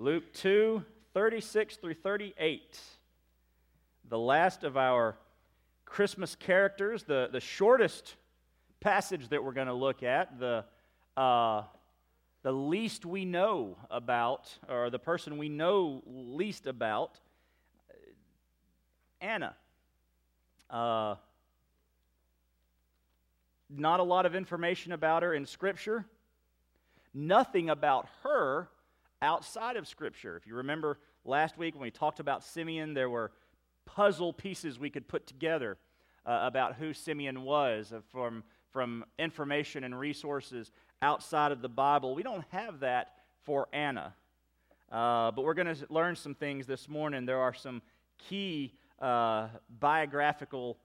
Luke 2 36 through 38. The last of our Christmas characters, the, the shortest passage that we're going to look at, the, uh, the least we know about, or the person we know least about, Anna. Uh, not a lot of information about her in Scripture. Nothing about her outside of Scripture. If you remember last week when we talked about Simeon, there were puzzle pieces we could put together uh, about who Simeon was uh, from, from information and resources outside of the Bible. We don't have that for Anna. Uh, but we're going to learn some things this morning. There are some key uh, biographical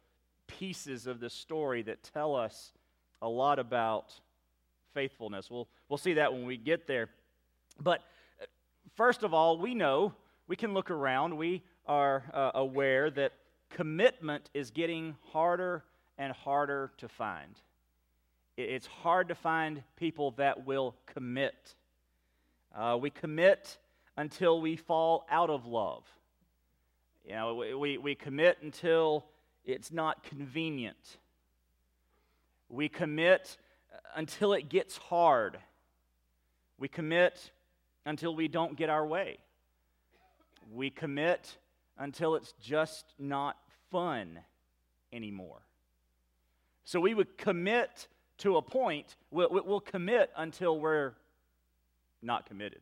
pieces of the story that tell us a lot about faithfulness. We'll, we'll see that when we get there. But first of all, we know, we can look around, we are uh, aware that commitment is getting harder and harder to find. It's hard to find people that will commit. Uh, we commit until we fall out of love. You know, we, we, commit until it's not convenient. We commit uh, until it gets hard. We commit until we don't get our way. We commit until it's just not fun anymore. So we would commit to a point, we'll, we'll commit until we're not committed.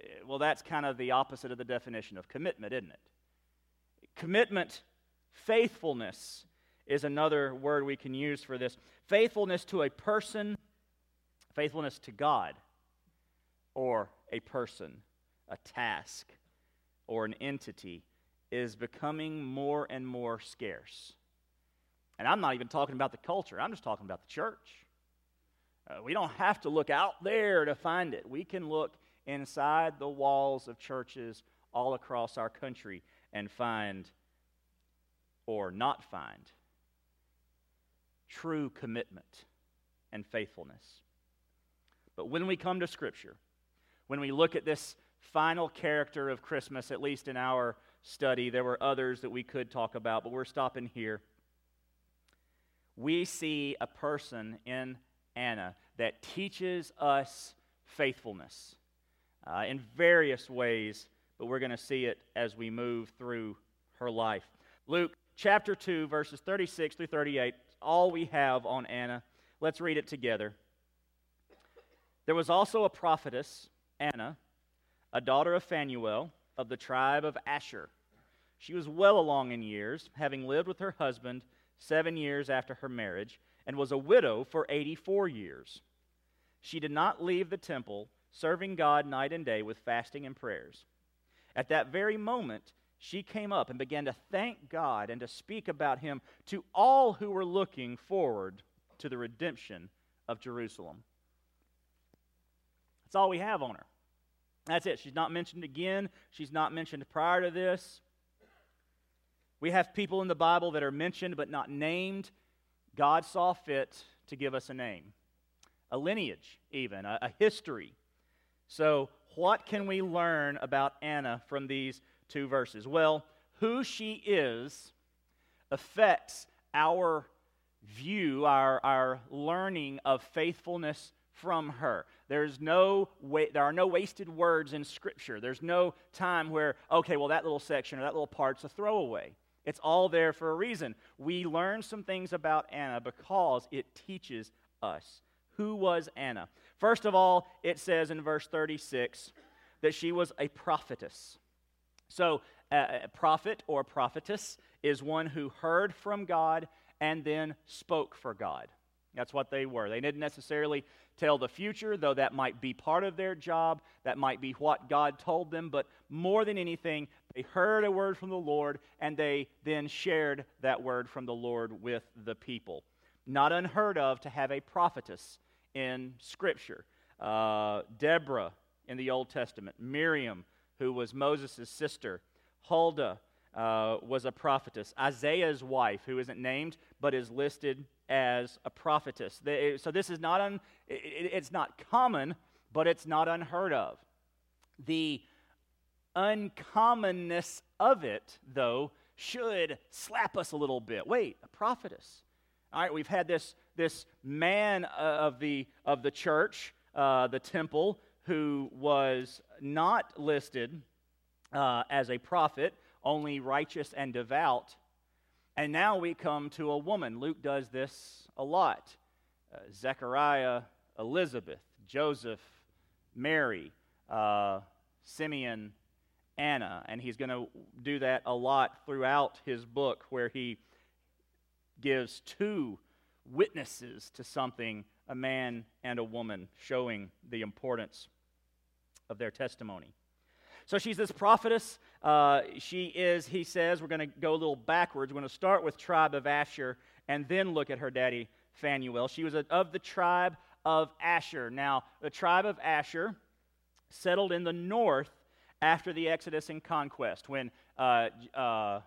Eh, well, that's kind of the opposite of the definition of commitment, isn't it? Commitment, faithfulness is another word we can use for this. Faithfulness to a person, faithfulness to God, or a person, a task, or an entity is becoming more and more scarce. And I'm not even talking about the culture, I'm just talking about the church. Uh, we don't have to look out there to find it. We can look inside the walls of churches all across our country and find or not find true commitment and faithfulness. But when we come to Scripture, when we look at this final character of Christmas, at least in our study, there were others that we could talk about, but we're stopping here. We see a person in Anna that teaches us faithfulness uh, in various ways, but we're going to see it as we move through her life. Luke chapter 2, verses 36 through 38 all we have on Anna. Let's read it together. There was also a prophetess, Anna, a daughter of Phanuel of the tribe of Asher. She was well along in years, having lived with her husband seven years after her marriage, and was a widow for 84 years. She did not leave the temple, serving God night and day with fasting and prayers. At that very moment, she came up and began to thank God and to speak about him to all who were looking forward to the redemption of Jerusalem. That's all we have on her. That's it. She's not mentioned again. She's not mentioned prior to this. We have people in the Bible that are mentioned but not named. God saw fit to give us a name, a lineage, even, a, a history. So, what can we learn about Anna from these two verses? Well, who she is affects our view, our, our learning of faithfulness from her. There's no wa- there are no wasted words in Scripture. There's no time where, okay, well, that little section or that little part's a throwaway. It's all there for a reason. We learn some things about Anna because it teaches us. Who was Anna? First of all, it says in verse 36 that she was a prophetess. So, a prophet or prophetess is one who heard from God and then spoke for God. That's what they were. They didn't necessarily tell the future, though that might be part of their job. That might be what God told them. But more than anything, they heard a word from the Lord and they then shared that word from the Lord with the people. Not unheard of to have a prophetess in Scripture. Uh, Deborah in the Old Testament, Miriam who was Moses' sister. Huldah uh, was a prophetess. Isaiah's wife, who isn't named but is listed as a prophetess. They, so this is not un, it, it's not common, but it's not unheard of. The uncommonness of it, though, should slap us a little bit. Wait, a prophetess. All right, we've had this, this man uh, of the, of the church, uh, the temple, who was not listed uh, as a prophet, only righteous and devout. And now we come to a woman. Luke does this a lot. Uh, Zechariah, Elizabeth, Joseph, Mary, uh, Simeon, Anna. And he's going to do that a lot throughout his book, where he gives two witnesses to something a man and a woman, showing the importance of their testimony. So she's this prophetess. Uh, she is, he says, we're going to go a little backwards. We're going to start with tribe of Asher and then look at her daddy, Phanuel. She was a, of the tribe of Asher. Now, the tribe of Asher settled in the north after the Exodus and conquest when uh, uh,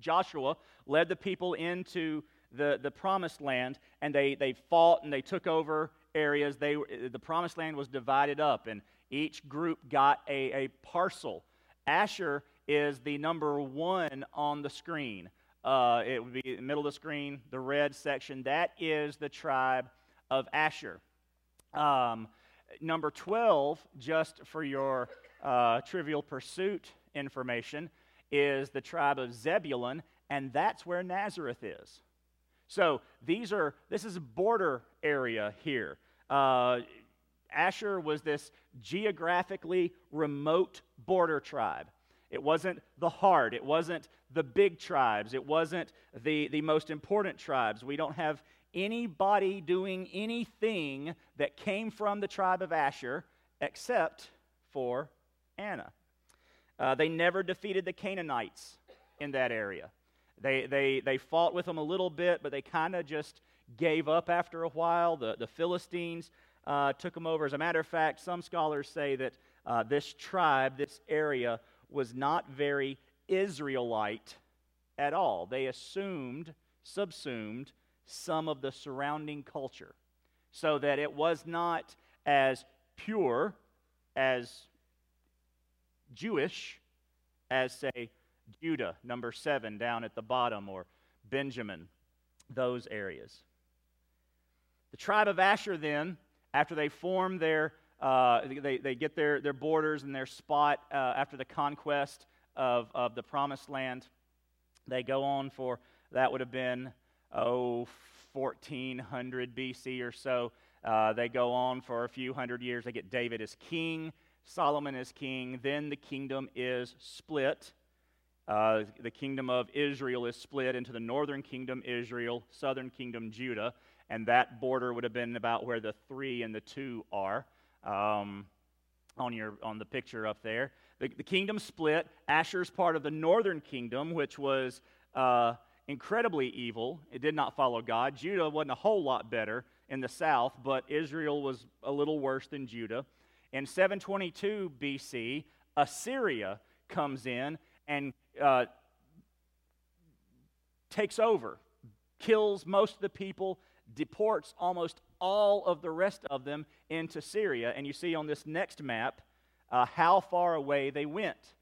Joshua led the people into the, the promised land and they, they fought and they took over areas. They, the promised land was divided up and each group got a, a parcel. Asher is the number one on the screen. Uh, it would be middle of the screen, the red section. That is the tribe of Asher. Um, number 12, just for your uh, trivial pursuit information, is the tribe of Zebulun, and that's where Nazareth is. So these are this is a border area here. Uh, Asher was this geographically remote border tribe. It wasn't the hard, it wasn't the big tribes, it wasn't the, the most important tribes. We don't have anybody doing anything that came from the tribe of Asher except for Anna. Uh, they never defeated the Canaanites in that area. They, they, they fought with them a little bit, but they kind of just gave up after a while. The, the Philistines uh, took them over. As a matter of fact, some scholars say that uh, this tribe, this area, was not very Israelite at all. They assumed, subsumed some of the surrounding culture so that it was not as pure, as Jewish as, say, Judah, number seven, down at the bottom, or Benjamin, those areas. The tribe of Asher, then, after they form their, uh, they, they get their, their borders and their spot uh, after the conquest of, of the promised land, they go on for, that would have been, oh, 1400 BC or so. Uh, they go on for a few hundred years. They get David as king, Solomon as king. Then the kingdom is split. Uh, the kingdom of Israel is split into the northern kingdom, Israel, southern kingdom, Judah, and that border would have been about where the three and the two are um, on, your, on the picture up there. The, the kingdom split. Asher's part of the northern kingdom, which was uh, incredibly evil. It did not follow God. Judah wasn't a whole lot better in the south, but Israel was a little worse than Judah. In 722 BC, Assyria comes in and uh, takes over, kills most of the people, deports almost all of the rest of them into Syria. And you see on this next map uh, how far away they went.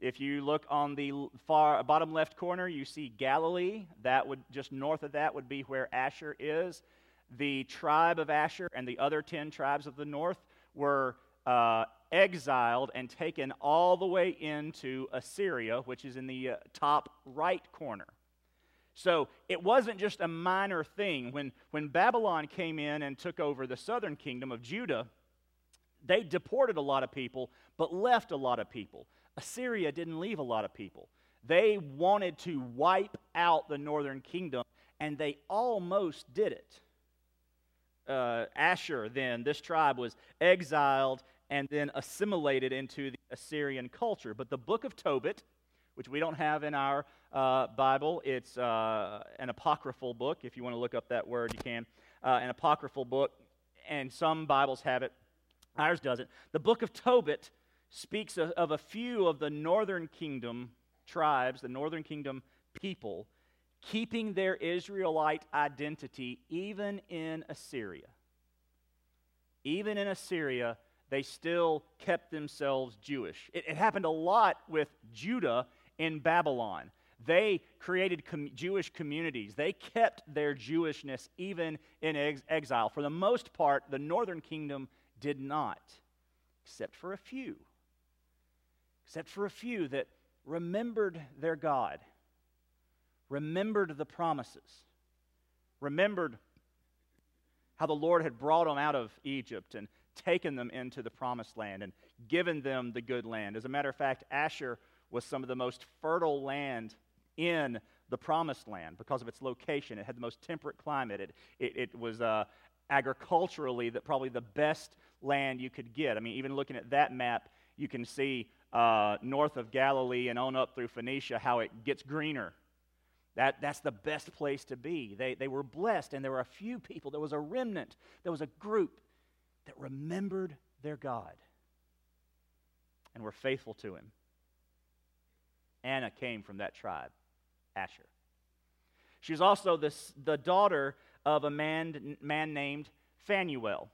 If you look on the far bottom left corner, you see Galilee. That would just north of that would be where Asher is. The tribe of Asher and the other 10 tribes of the north were uh, exiled and taken all the way into Assyria, which is in the uh, top right corner. So it wasn't just a minor thing. When, when Babylon came in and took over the southern kingdom of Judah, they deported a lot of people, but left a lot of people. Assyria didn't leave a lot of people. They wanted to wipe out the northern kingdom, and they almost did it. Uh, Asher, then, this tribe was exiled and then assimilated into the Assyrian culture. But the book of Tobit, which we don't have in our uh, Bible, it's uh, an apocryphal book. If you want to look up that word, you can. Uh, an apocryphal book, and some Bibles have it, ours doesn't. The book of Tobit speaks of, of a few of the northern kingdom tribes, the northern kingdom people, keeping their Israelite identity even in Assyria. Even in Assyria, they still kept themselves Jewish. It, it happened a lot with Judah in Babylon. They created com- Jewish communities. They kept their Jewishness even in ex- exile. For the most part, the northern kingdom did not, except for a few. Except for a few that remembered their God, remembered the promises, remembered how the Lord had brought them out of Egypt and taken them into the promised land and given them the good land. As a matter of fact, Asher was some of the most fertile land in the promised land because of its location. It had the most temperate climate. It, it, it was uh, agriculturally the, probably the best land you could get. I mean, even looking at that map, you can see uh, north of Galilee and on up through Phoenicia how it gets greener. That, that's the best place to be. They, they were blessed, and there were a few people. There was a remnant, there was a group that remembered their God and were faithful to him. Anna came from that tribe, Asher. She was also this, the daughter of a man, man named Phanuel.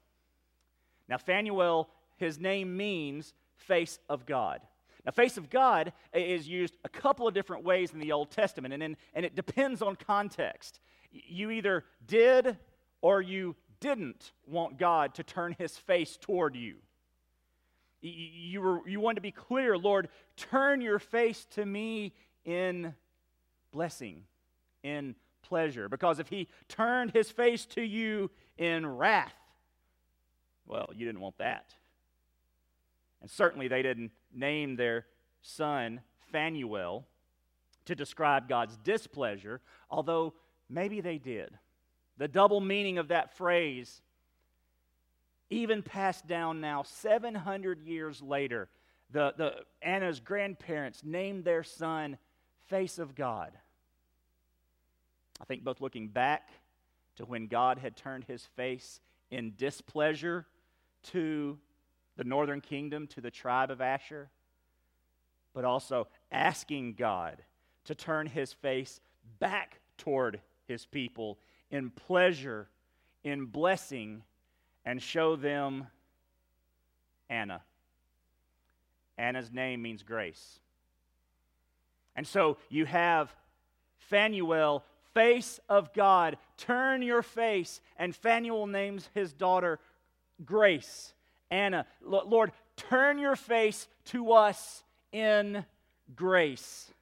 Now, Phanuel, his name means face of God. Now, face of God is used a couple of different ways in the Old Testament, and, in, and it depends on context. You either did or you didn't want God to turn his face toward you. You, were, you wanted to be clear, Lord, turn your face to me in blessing, in pleasure. Because if he turned his face to you in wrath, well, you didn't want that. And certainly they didn't name their son Phanuel to describe God's displeasure, although maybe they did. The double meaning of that phrase, even passed down now 700 years later, the, the, Anna's grandparents named their son Face of God. I think both looking back to when God had turned his face in displeasure to the northern kingdom, to the tribe of Asher, but also asking God to turn his face back toward his people in pleasure, in blessing, and show them Anna. Anna's name means grace. And so you have Phanuel, face of God, turn your face, and Phanuel names his daughter Grace. Anna, Lord, turn your face to us in grace.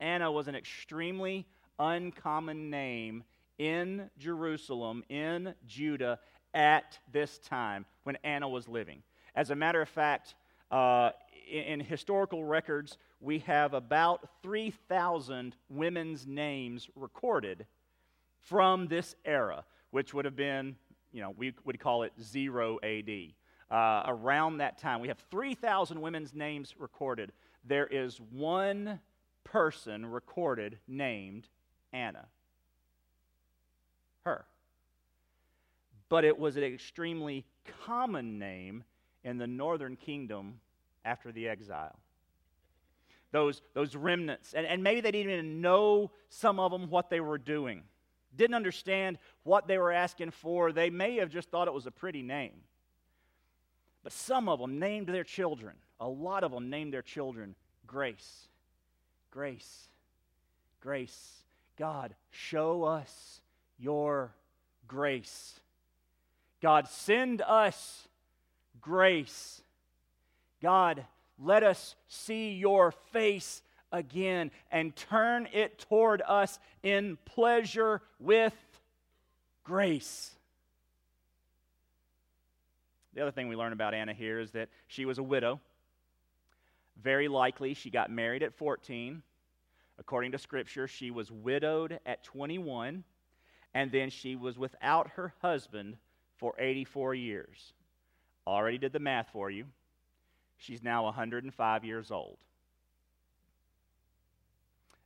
Anna was an extremely uncommon name in Jerusalem, in Judah, at this time when Anna was living. As a matter of fact, uh, in, in historical records, we have about 3,000 women's names recorded from this era, which would have been, you know, we would call it 0 AD. Uh, around that time, we have 3,000 women's names recorded. There is one person recorded named Anna her. But it was an extremely common name in the northern kingdom after the exile. Those, those remnants, and, and maybe they didn't even know some of them what they were doing, didn't understand what they were asking for. They may have just thought it was a pretty name. But some of them named their children, a lot of them named their children Grace. Grace. Grace. God, show us your grace. God, send us grace. God, let us see your face again and turn it toward us in pleasure with grace. The other thing we learn about Anna here is that she was a widow. Very likely she got married at 14. According to Scripture, she was widowed at 21 and then she was without her husband for 84 years. Already did the math for you. She's now 105 years old.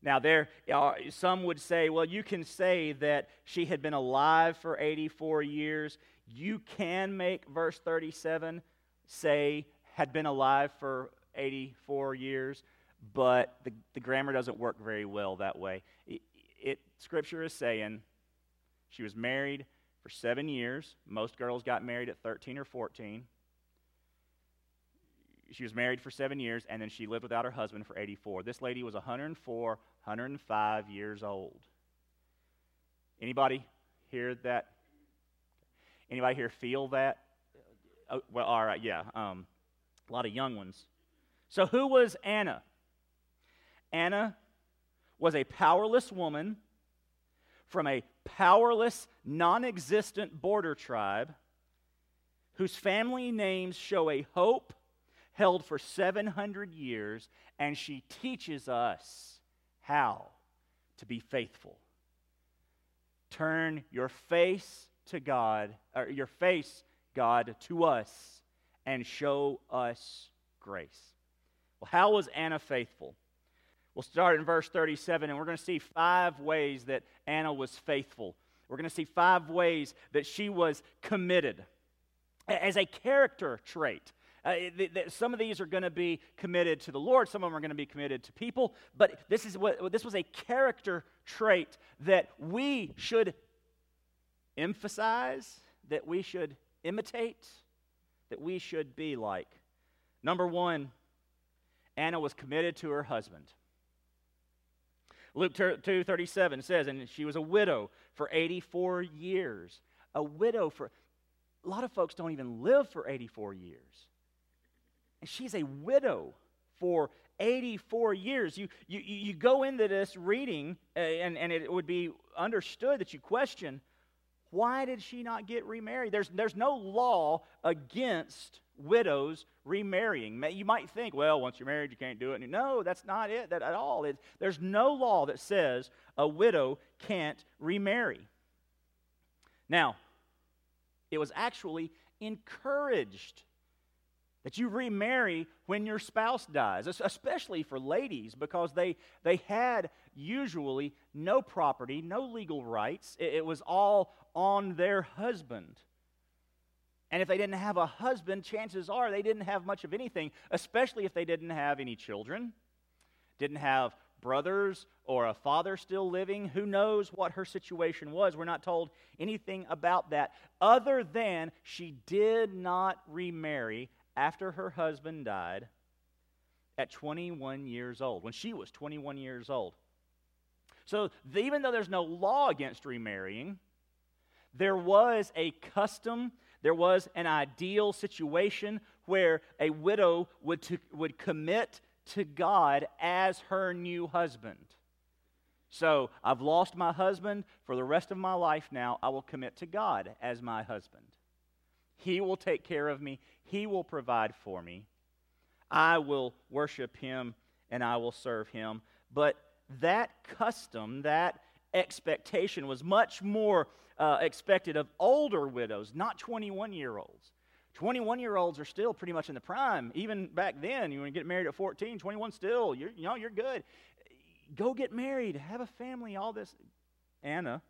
Now, there, uh, some would say, well, you can say that she had been alive for 84 years. You can make verse 37 say had been alive for 84 years, but the, the grammar doesn't work very well that way. It, it, scripture is saying she was married for seven years. Most girls got married at 13 or 14. she was married for seven years, and then she lived without her husband for 84. This lady was 104, 105 years old. Anybody hear that? Anybody here feel that? Oh, well, all right, yeah. Um, a lot of young ones. So, who was Anna? Anna was a powerless woman from a powerless, non existent border tribe whose family names show a hope held for 700 years, and she teaches us how to be faithful. Turn your face to God, or your face, God, to us, and show us grace. Well, how was Anna faithful? We'll start in verse 37, and we're going to see five ways that Anna was faithful. We're going to see five ways that she was committed as a character trait. Uh, th- th- some of these are going to be committed to the Lord. Some of them are going to be committed to people. But this is what this was a character trait that we should emphasize, that we should imitate, that we should be like. Number one, Anna was committed to her husband. Luke 2:37 says, and she was a widow for 84 years. A widow for a lot of folks don't even live for 84 years. And she's a widow for 84 years. You, you, you go into this reading, uh, and, and it would be understood that you question why did she not get remarried? There's, there's no law against widows remarrying. You might think, well, once you're married, you can't do it. No, that's not it that, at all. It, there's no law that says a widow can't remarry. Now, it was actually encouraged that you remarry when your spouse dies, especially for ladies, because they, they had usually no property, no legal rights. It, it was all on their husband. And if they didn't have a husband, chances are they didn't have much of anything, especially if they didn't have any children, didn't have brothers or a father still living. Who knows what her situation was? We're not told anything about that, other than she did not remarry after her husband died at 21 years old, when she was 21 years old. So, even though there's no law against remarrying, there was a custom, there was an ideal situation where a widow would, to, would commit to God as her new husband. So, I've lost my husband. For the rest of my life now, I will commit to God as my husband. He will take care of me, He will provide for me. I will worship Him and I will serve Him. But that custom, that expectation was much more uh, expected of older widows, not 21 year olds. 21 year olds are still pretty much in the prime. Even back then, you want to get married at 14, 21 still, you're, you know, you're good. Go get married, have a family, all this. Anna.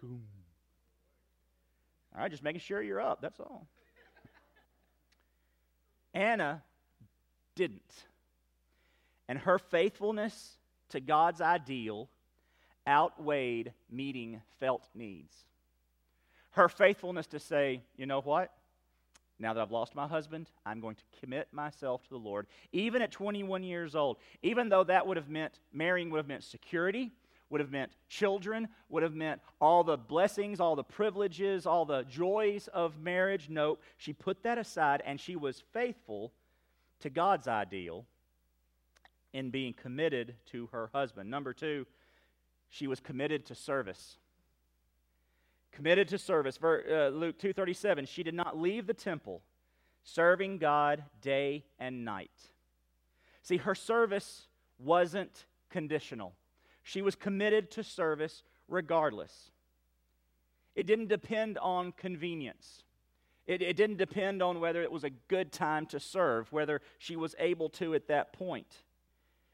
Cocoon. All right, just making sure you're up, that's all. Anna didn't. And her faithfulness to God's ideal outweighed meeting felt needs. Her faithfulness to say, you know what? Now that I've lost my husband, I'm going to commit myself to the Lord. Even at 21 years old, even though that would have meant marrying would have meant security, would have meant children, would have meant all the blessings, all the privileges, all the joys of marriage. Nope, she put that aside and she was faithful to God's ideal in being committed to her husband. Number two, she was committed to service. Committed to service. Uh, Luke 2:37, she did not leave the temple, serving God day and night. See, her service wasn't conditional. She was committed to service regardless. It didn't depend on convenience. It, it, didn't depend on whether it was a good time to serve, whether she was able to at that point.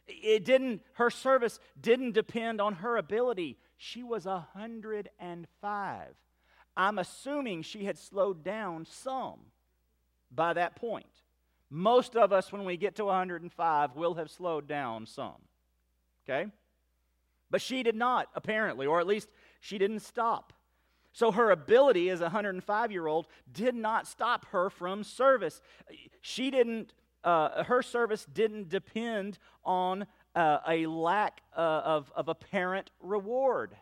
It didn't, her service didn't depend on her ability. She was 105. I'm assuming she had slowed down some by that point. Most of us, when we get to 105, will have slowed down some. Okay? But she did not, apparently, or at least she didn't stop. So her ability as a 105 year old did not stop her from service. She didn't, uh, her service didn't depend on uh, a lack uh, of, of apparent reward.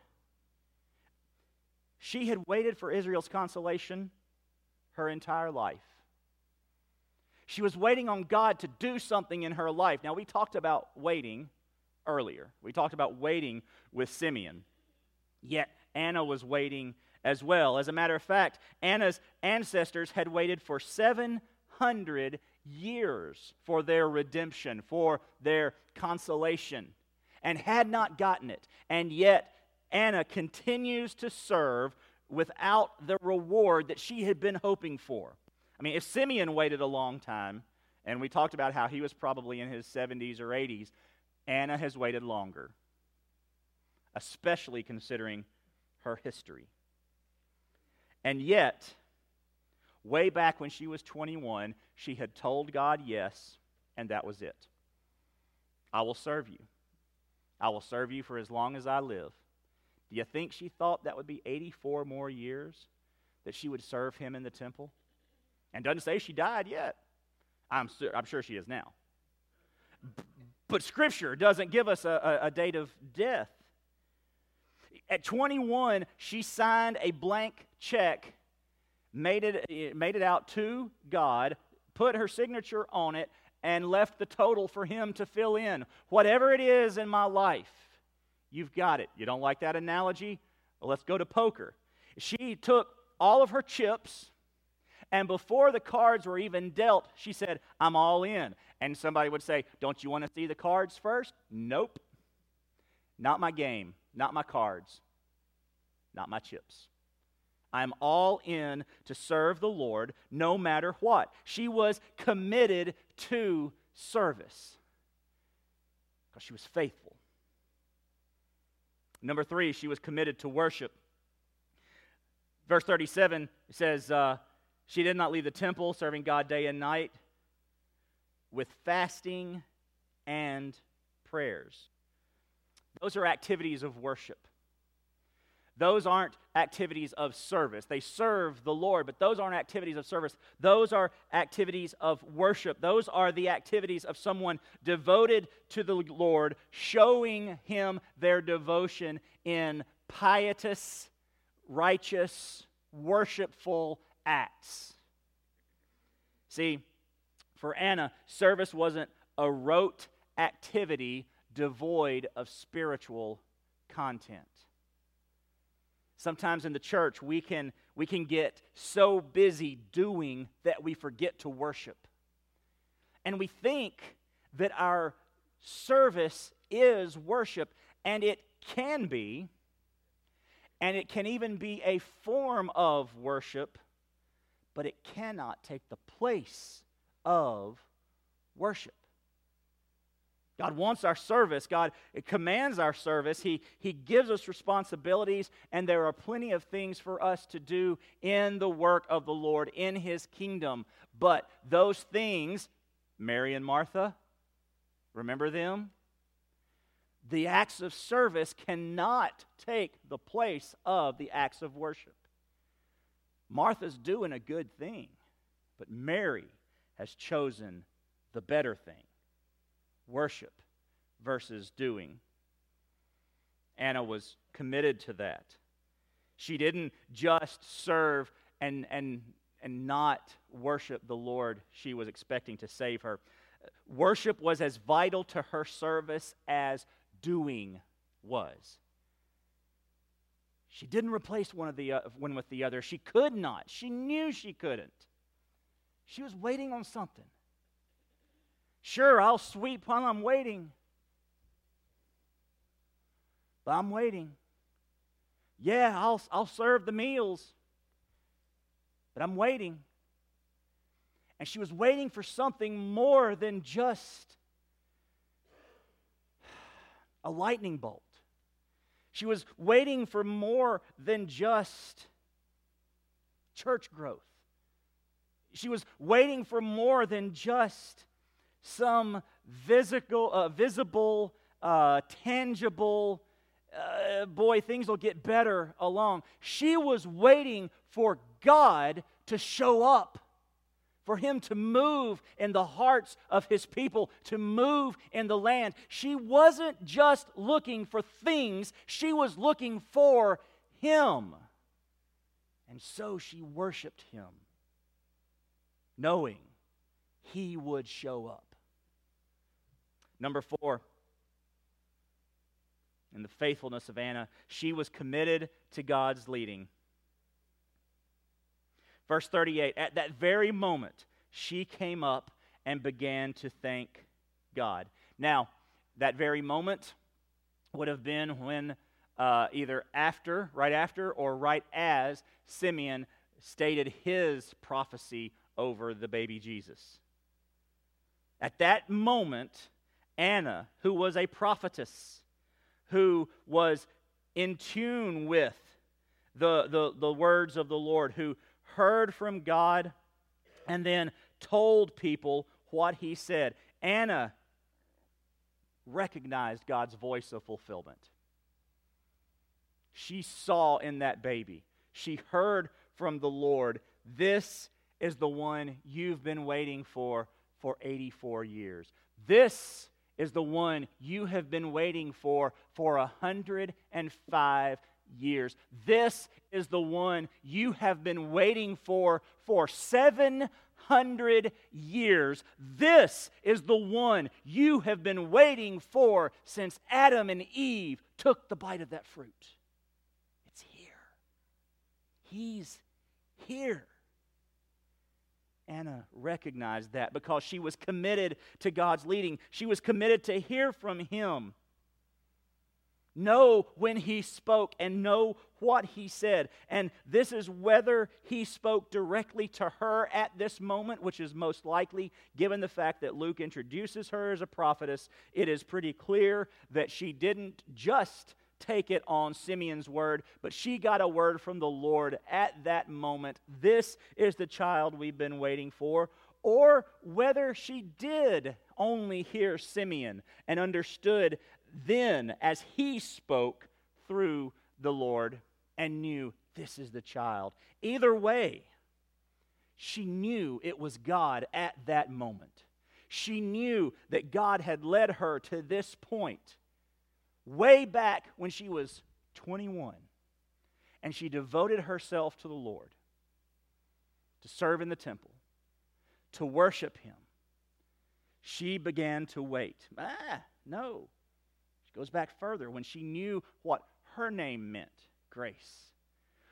She had waited for Israel's consolation her entire life. She was waiting on God to do something in her life. Now, we talked about waiting earlier. We talked about waiting with Simeon. Yet, Anna was waiting as well. As a matter of fact, Anna's ancestors had waited for 700 years for their redemption, for their consolation, and had not gotten it. And yet, Anna continues to serve without the reward that she had been hoping for. I mean, if Simeon waited a long time, and we talked about how he was probably in his 70s or 80s, Anna has waited longer, especially considering her history. And yet, way back when she was 21, she had told God yes, and that was it. I will serve you. I will serve you for as long as I live. Do you think she thought that would be 84 more years that she would serve him in the temple? And doesn't say she died yet. I'm, su- I'm sure she is now. But Scripture doesn't give us a, a, a date of death. At 21, she signed a blank check, made it, made it out to God, put her signature on it, and left the total for Him to fill in. Whatever it is in my life, you've got it. You don't like that analogy? Well, let's go to poker. She took all of her chips and before the cards were even dealt, she said, I'm all in. And somebody would say, Don't you want to see the cards first? Nope. Not my game, not my cards, not my chips. I'm all in to serve the Lord no matter what. She was committed to service because she was faithful. Number three, she was committed to worship. Verse 37 says, uh, she did not leave the temple, serving God day and night with fasting and prayers. Those are activities of worship. Those aren't activities of service. They serve the Lord, but those aren't activities of service. Those are activities of worship. Those are the activities of someone devoted to the Lord, showing Him their devotion in pietous, righteous, worshipful acts. See, for Anna, service wasn't a rote activity devoid of spiritual content. Sometimes in the church, we can, we can get so busy doing that we forget to worship. And we think that our service is worship, and it can be, and it can even be a form of worship but it cannot take the place of worship. God wants our service. God commands our service. He, he gives us responsibilities, and there are plenty of things for us to do in the work of the Lord, in His kingdom. But those things, Mary and Martha, remember them? The acts of service cannot take the place of the acts of worship. Martha's doing a good thing, but Mary has chosen the better thing worship versus doing. Anna was committed to that. She didn't just serve and, and, and not worship the Lord she was expecting to save her. Worship was as vital to her service as doing was. She didn't replace one, of the, uh, one with the other. She could not. She knew she couldn't. She was waiting on something. Sure, I'll sweep while I'm waiting. But I'm waiting. Yeah, I'll, I'll serve the meals. But I'm waiting. And she was waiting for something more than just a lightning bolt. She was waiting for more than just church growth. She was waiting for more than just some physical, uh, visible, uh, tangible uh, boy, things will get better along. She was waiting for God to show up, for Him to move in the hearts of His people, to move in the land. She wasn't just looking for things, she was looking for Him. And so she worshiped Him, knowing He would show up. Number four, in the faithfulness of Anna, she was committed to God's leading. Verse 38 At that very moment, she came up and began to thank God. Now, that very moment would have been when uh, either after, right after, or right as Simeon stated his prophecy over the baby Jesus. At that moment, Anna, who was a prophetess, who was in tune with the, the, the words of the Lord, who heard from God and then told people what he said. Anna recognized God's voice of fulfillment. She saw in that baby, she heard from the Lord, This is the one you've been waiting for for 84 years. This is the one you have been waiting for for 105 years. This is the one you have been waiting for for 700 years. This is the one you have been waiting for since Adam and Eve took the bite of that fruit. It's here. He's here. Anna recognized that because she was committed to God's leading. She was committed to hear from Him, know when He spoke, and know what He said. And this is whether He spoke directly to her at this moment, which is most likely, given the fact that Luke introduces her as a prophetess. It is pretty clear that she didn't just take it on Simeon's word, but she got a word from the Lord at that moment. This is the child we've been waiting for. Or whether she did only hear Simeon and understood then as he spoke through the Lord and knew this is the child. Either way, she knew it was God at that moment. She knew that God had led her to this point way back when she was 21. And she devoted herself to the Lord, to serve in the temple, to worship Him. She began to wait. Ah, no. Goes back further when she knew what her name meant grace.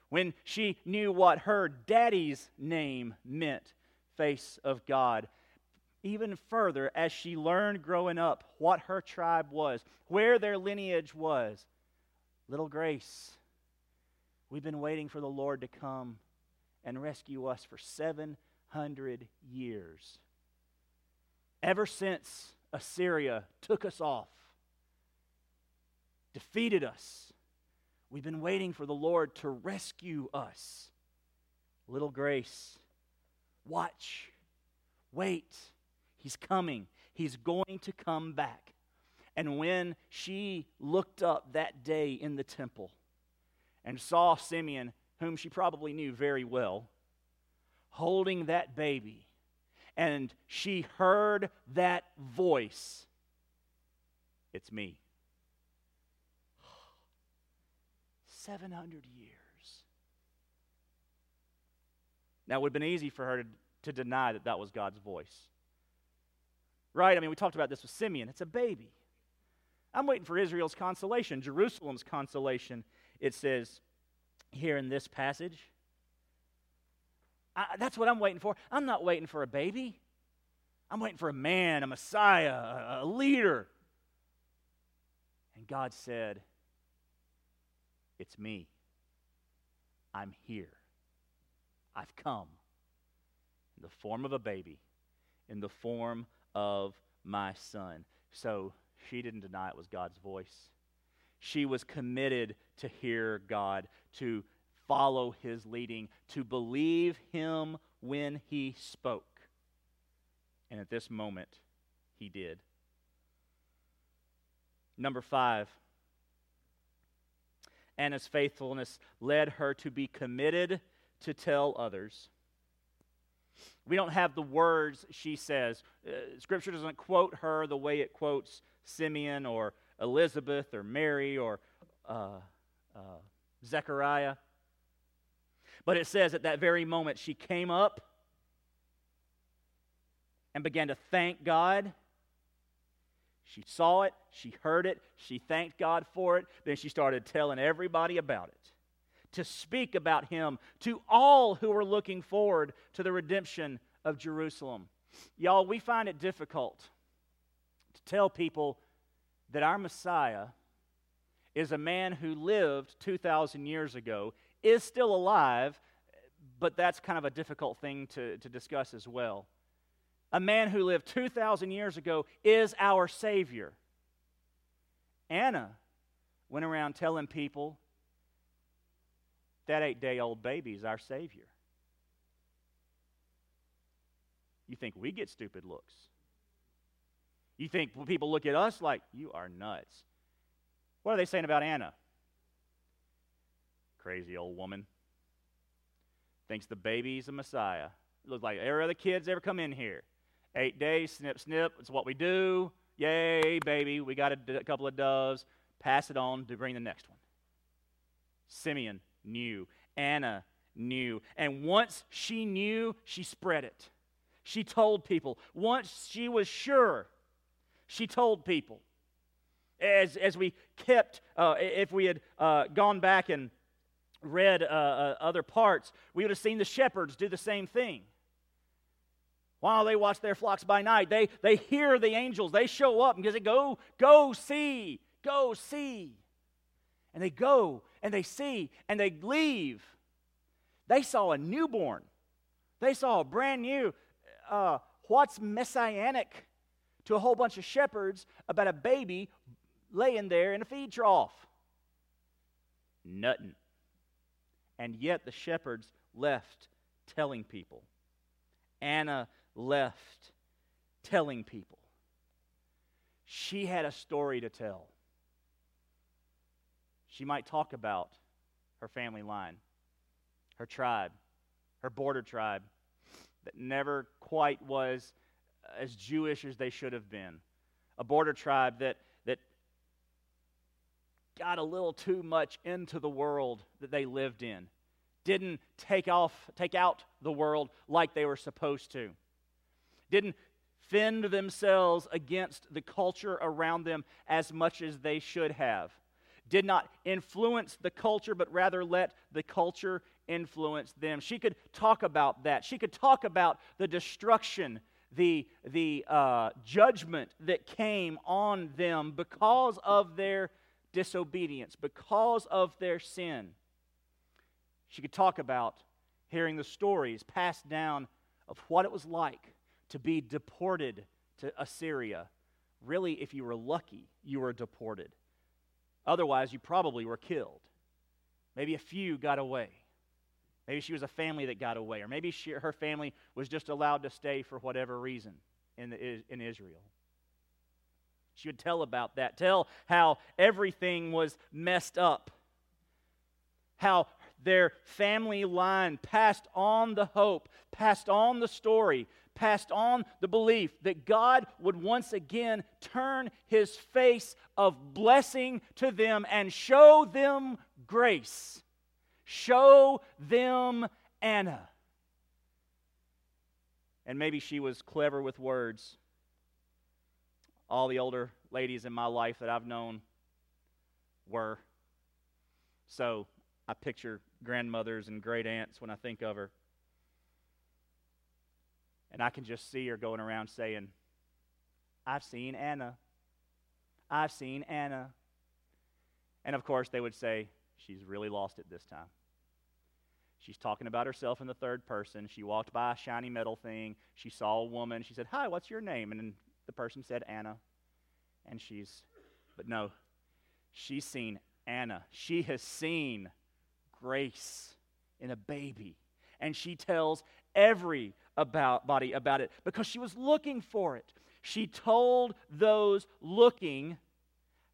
When she knew what her daddy's name meant face of God even further as she learned growing up what her tribe was, where their lineage was. Little Grace, we've been waiting for the Lord to come and rescue us for 700 years. Ever since Assyria took us off, defeated us, we've been waiting for the Lord to rescue us. Little Grace, watch, wait He's coming. He's going to come back. And when she looked up that day in the temple and saw Simeon, whom she probably knew very well, holding that baby, and she heard that voice, it's me. 700 years. Now, it would have been easy for her to, to deny that that was God's voice. Right? I mean, we talked about this with Simeon. It's a baby. I'm waiting for Israel's consolation, Jerusalem's consolation, it says here in this passage. I, that's what I'm waiting for. I'm not waiting for a baby. I'm waiting for a man, a Messiah, a, a leader. And God said, It's me. I'm here. I've come in the form of a baby, in the form of my son. So she didn't deny it was God's voice. She was committed to hear God, to follow his leading, to believe him when he spoke. And at this moment, he did. Number five, Anna's faithfulness led her to be committed to tell others. We don't have the words she says. Uh, scripture doesn't quote her the way it quotes Simeon or Elizabeth or Mary or uh, uh, Zechariah. But it says at that very moment she came up and began to thank God. She saw it, she heard it, she thanked God for it, then she started telling everybody about it. To speak about Him to all who were looking forward to the redemption of Jerusalem. Y'all, we find it difficult to tell people that our Messiah is a man who lived 2,000 years ago, is still alive, but that's kind of a difficult thing to, to discuss as well. A man who lived 2,000 years ago is our Savior. Anna went around telling people that eight day old baby is our Savior. You think we get stupid looks? You think people look at us like, you are nuts. What are they saying about Anna? Crazy old woman. Thinks the baby's a Messiah. Looks like every other kid's ever come in here. Eight days, snip, snip. It's what we do. Yay, baby. We got a, couple of doves. Pass it on to bring the next one. Simeon knew. Anna knew. And once she knew, she spread it. She told people. Once she was sure, she told people. As, as we kept, uh, if we had uh, gone back and read uh, uh, other parts, we would have seen the shepherds do the same thing. While they watch their flocks by night, they, they hear the angels. They show up and say, Go, go see, go see. And they go and they see and they leave. They saw a newborn. They saw a brand new, uh, what's messianic to a whole bunch of shepherds about a baby laying there in a feed trough? Nothing. And yet the shepherds left telling people. Anna left telling people. She had a story to tell. She might talk about her family line, her tribe, her border tribe that never quite was as Jewish as they should have been. A border tribe that, that got a little too much into the world that they lived in. Didn't take off, take out the world like they were supposed to. Didn't fend themselves against the culture around them as much as they should have. Did not influence the culture, but rather let the culture influence them. She could talk about that. She could talk about the destruction the, the uh, judgment that came on them because of their disobedience, because of their sin. She could talk about hearing the stories passed down of what it was like to be deported to Assyria. Really, if you were lucky, you were deported. Otherwise, you probably were killed. Maybe a few got away. Maybe she was a family that got away, or maybe she, her family was just allowed to stay for whatever reason in, the, in Israel. She would tell about that, tell how everything was messed up, how their family line passed on the hope, passed on the story, passed on the belief that God would once again turn his face of blessing to them and show them grace. Show them Anna. And maybe she was clever with words. All the older ladies in my life that I've known were. So I picture grandmothers and great aunts when I think of her. And I can just see her going around saying, I've seen Anna. I've seen Anna. And of course, they would say, She's really lost it this time. She's talking about herself in the third person. She walked by a shiny metal thing. She saw a woman. She said, Hi, what's your name? And the person said, Anna. And she's, but no, she's seen Anna. She has seen grace in a baby. And she tells everybody about body about it because she was looking for it. She told those looking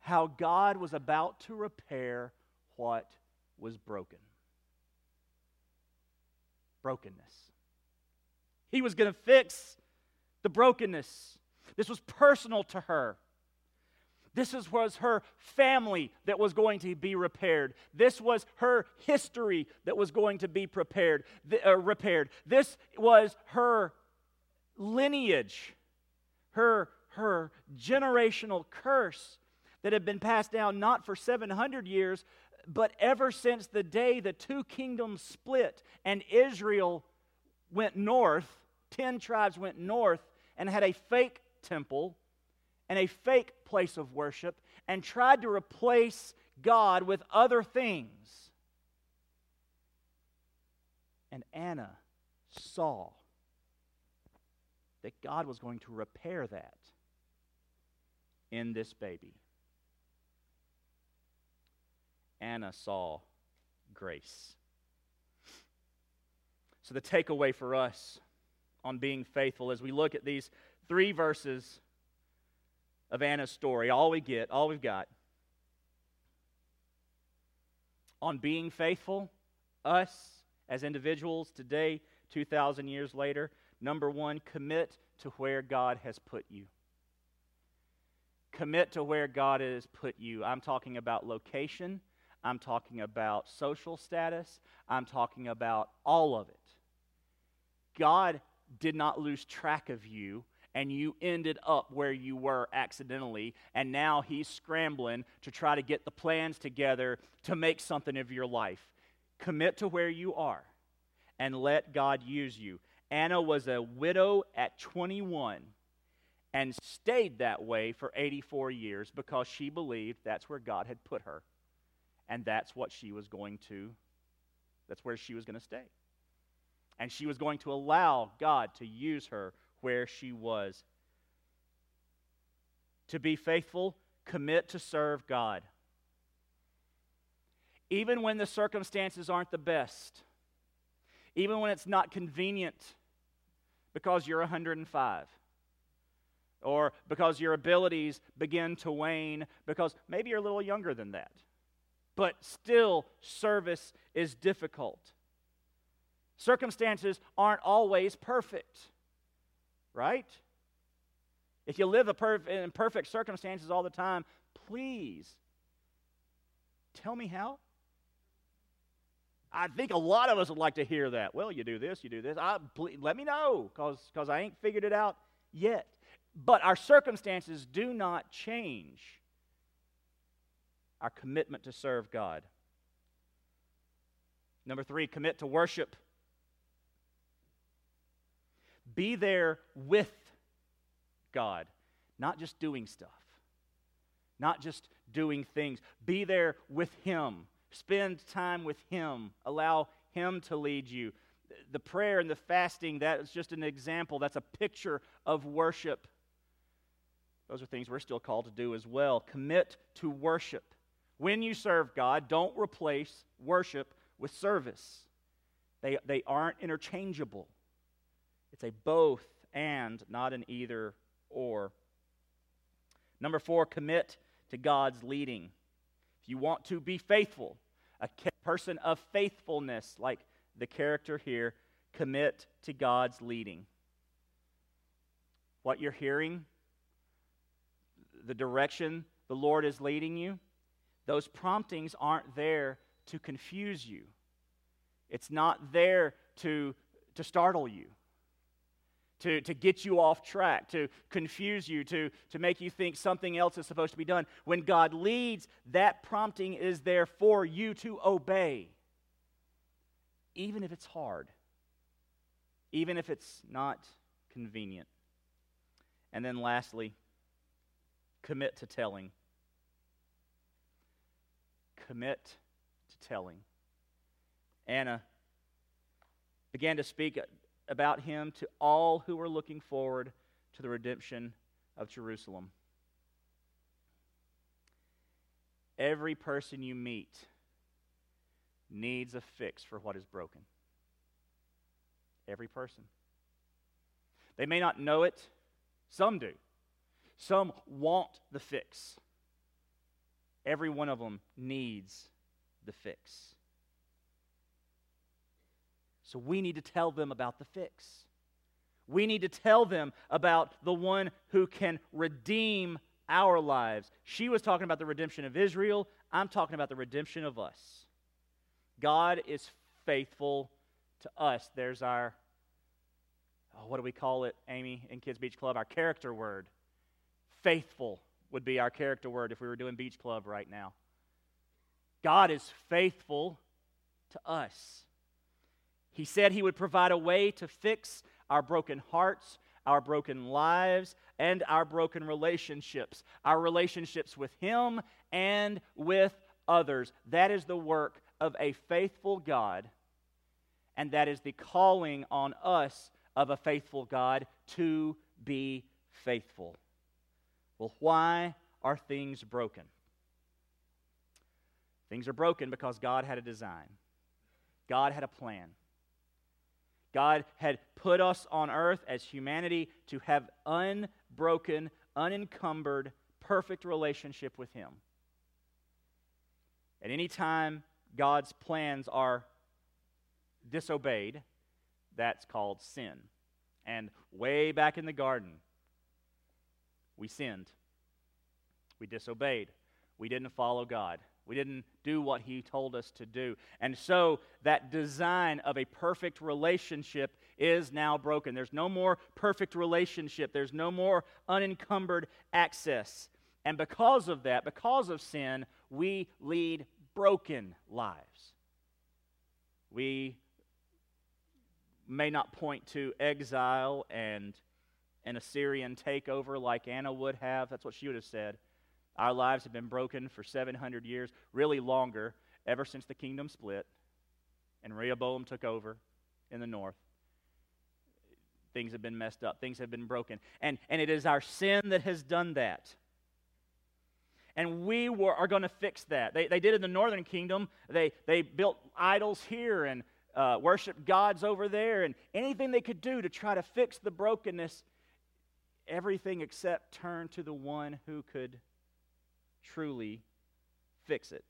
how God was about to repair what was broken brokenness. He was going to fix the brokenness. This was personal to her. This was her family that was going to be repaired. This was her history that was going to be prepared, uh, repaired. This was her lineage, her, her generational curse that had been passed down not for 700 years, but ever since the day the two kingdoms split and Israel went north, 10 tribes went north and had a fake temple and a fake place of worship and tried to replace God with other things. And Anna saw that God was going to repair that in this baby. Anna saw grace. So, the takeaway for us on being faithful as we look at these three verses of Anna's story, all we get, all we've got, on being faithful, us as individuals today, 2,000 years later, number one, commit to where God has put you. Commit to where God has put you. I'm talking about location. I'm talking about social status. I'm talking about all of it. God did not lose track of you and you ended up where you were accidentally, and now he's scrambling to try to get the plans together to make something of your life. Commit to where you are and let God use you. Anna was a widow at 21 and stayed that way for 84 years because she believed that's where God had put her and that's what she was going to that's where she was going to stay and she was going to allow god to use her where she was. To be faithful commit to serve god. Even when the circumstances aren't the best even when it's not convenient because you're 105 or because your abilities begin to wane because maybe you're a little younger than that but still service is difficult. Circumstances aren't always perfect, right? If you live in perfect circumstances all the time, please tell me how. I think a lot of us would like to hear that. Well, you do this, you do this. I, please, let me know because I ain't figured it out yet. But our circumstances do not change our commitment to serve God. Number three, commit to worship. Be there with God, not just doing stuff, not just doing things. Be there with Him. Spend time with Him. Allow Him to lead you. The prayer and the fasting, that is just an example. That's a picture of worship. Those are things we're still called to do as well. Commit to worship. When you serve God, don't replace worship with service. They, they aren't interchangeable. It's a both and, not an either or. Number four, commit to God's leading. If you want to be faithful, a person of faithfulness, like the character here, commit to God's leading. What you're hearing, the direction the Lord is leading you, those promptings aren't there to confuse you. It's not there to, to startle you, to, to get you off track, to confuse you, to, to make you think something else is supposed to be done. When God leads, that prompting is there for you to obey, even if it's hard, even if it's not convenient. And then lastly, commit to telling commit to telling. Anna began to speak about him to all who were looking forward to the redemption of Jerusalem. Every person you meet needs a fix for what is broken. Every person. They may not know it, some do. Some want the fix. Every one of them needs the fix. So we need to tell them about the fix. We need to tell them about the one who can redeem our lives. She was talking about the redemption of Israel. I'm talking about the redemption of us. God is faithful to us. There's our, oh, what do we call it, Amy, in Kids Beach Club? Our character word. Faithful would be our character word if we were doing Beach Club right now. God is faithful to us. He said He would provide a way to fix our broken hearts, our broken lives, and our broken relationships, our relationships with Him and with others. That is the work of a faithful God, and that is the calling on us of a faithful God to be faithful. Well, why are things broken? Things are broken because God had a design, God had a plan. God had put us on earth as humanity to have unbroken, unencumbered, perfect relationship with Him. At any time God's plans are disobeyed, that's called sin. And way back in the garden, we sinned. We disobeyed. We didn't follow God. We didn't do what He told us to do. And so that design of a perfect relationship is now broken. There's no more perfect relationship, there's no more unencumbered access. And because of that, because of sin, we lead broken lives. We may not point to exile and an Assyrian takeover like Anna would have. That's what she would have said. Our lives have been broken for 700 years, really longer, ever since the kingdom split and Rehoboam took over in the north. Things have been messed up, things have been broken. And, and it is our sin that has done that. And we were, are going to fix that. They, they did in the northern kingdom. They, they built idols here and uh, worshiped gods over there, and anything they could do to try to fix the brokenness, everything except turn to the one who could truly fix it.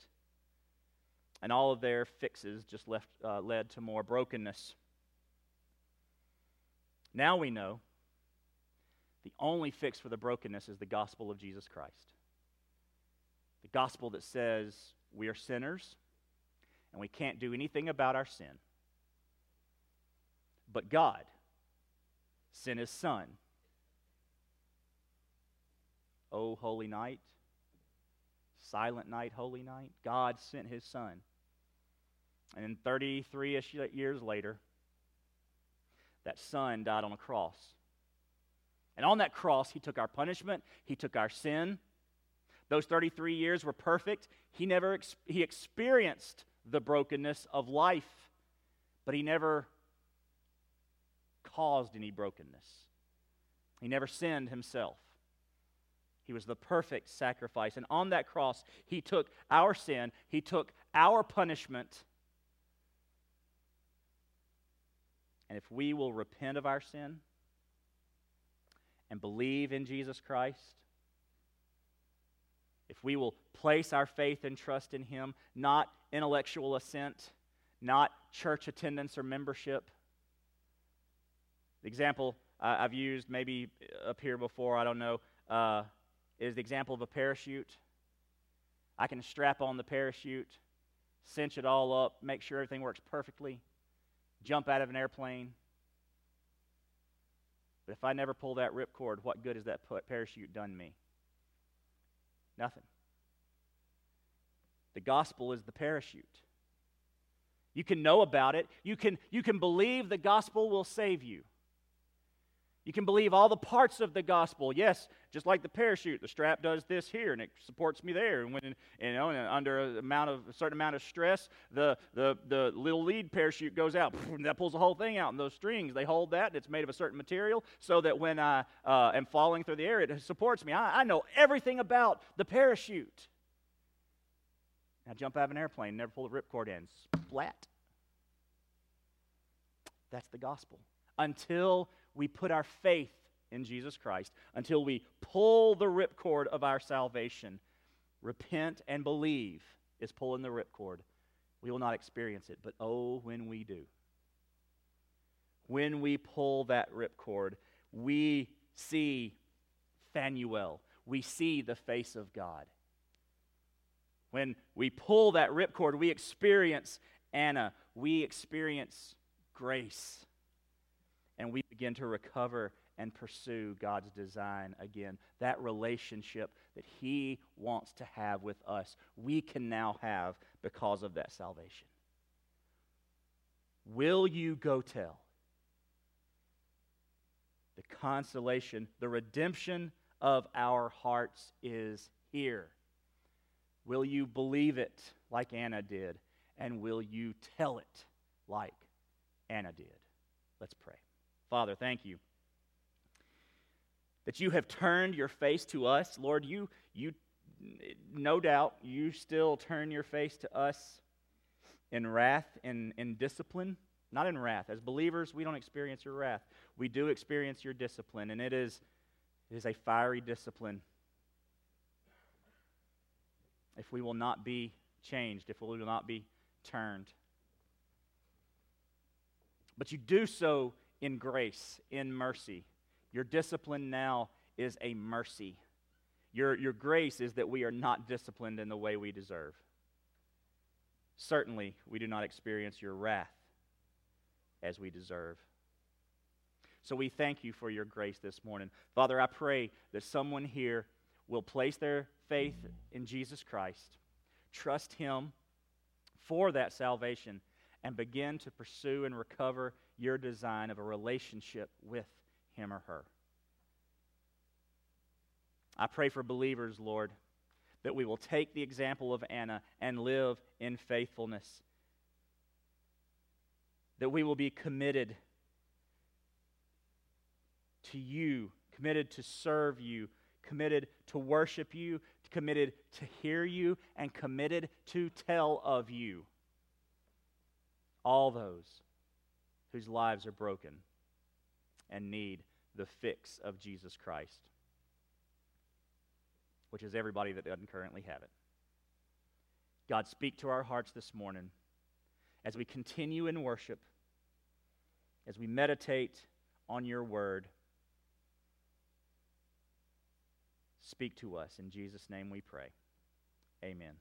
And all of their fixes just left, uh, led to more brokenness. Now we know the only fix for the brokenness is the gospel of Jesus Christ. The gospel that says we are sinners and we can't do anything about our sin. But God sent his Son. O holy night, silent night, holy night, God sent his Son. And then 33 ish years later, that Son died on a cross. And on that cross, he took our punishment, he took our sin. Those 33 years were perfect. He never ex- he experienced the brokenness of life, but he never caused any brokenness. He never sinned himself. He was the perfect sacrifice. And on that cross, he took our sin, he took our punishment. And if we will repent of our sin and believe in Jesus Christ, if we will place our faith and trust in Him, not intellectual assent, not church attendance or membership. The example uh, I've used maybe up here before, I don't know, uh, is the example of a parachute. I can strap on the parachute, cinch it all up, make sure everything works perfectly, jump out of an airplane. But if I never pull that ripcord, what good has that parachute done me? Nothing. The gospel is the parachute. You can know about it. You can, you can believe the gospel will save you. You can believe all the parts of the gospel. Yes, just like the parachute, the strap does this here and it supports me there. And when you know, under a amount of a certain amount of stress, the the the little lead parachute goes out. That pulls the whole thing out. And those strings, they hold that. And it's made of a certain material so that when I uh, am falling through the air, it supports me. I, I know everything about the parachute. Now jump out of an airplane, never pull the ripcord in. Splat. That's the gospel. Until we put our faith in Jesus Christ, until we pull the ripcord of our salvation, repent and believe is pulling the ripcord. We will not experience it, but oh, when we do. When we pull that ripcord, we see Phanuel. We see the face of God. When we pull that ripcord, we experience Anna. We experience grace. And we begin to recover and pursue God's design again. That relationship that He wants to have with us, we can now have because of that salvation. Will you go tell? The consolation, the redemption of our hearts is here. Will you believe it like Anna did? And will you tell it like Anna did? Let's pray. Father, thank you that you have turned your face to us. Lord, you, you no doubt, you still turn your face to us in wrath and in discipline. Not in wrath. As believers, we don't experience your wrath. We do experience your discipline, and it is, it is a fiery discipline. If we will not be changed, if we will not be turned. But you do so in grace, in mercy. Your discipline now is a mercy. Your, your grace is that we are not disciplined in the way we deserve. Certainly, we do not experience your wrath as we deserve. So we thank you for your grace this morning. Father, I pray that someone here will place their faith in Jesus Christ, trust Him for that salvation, and begin to pursue and recover your design of a relationship with him or her. I pray for believers, Lord, that we will take the example of Anna and live in faithfulness. That we will be committed to you, committed to serve you, committed to worship you, committed to hear you, and committed to tell of you. All those whose lives are broken and need the fix of Jesus Christ, which is everybody that doesn't currently have it. God, speak to our hearts this morning as we continue in worship, as we meditate on your word. Speak to us. In Jesus' name we pray. Amen.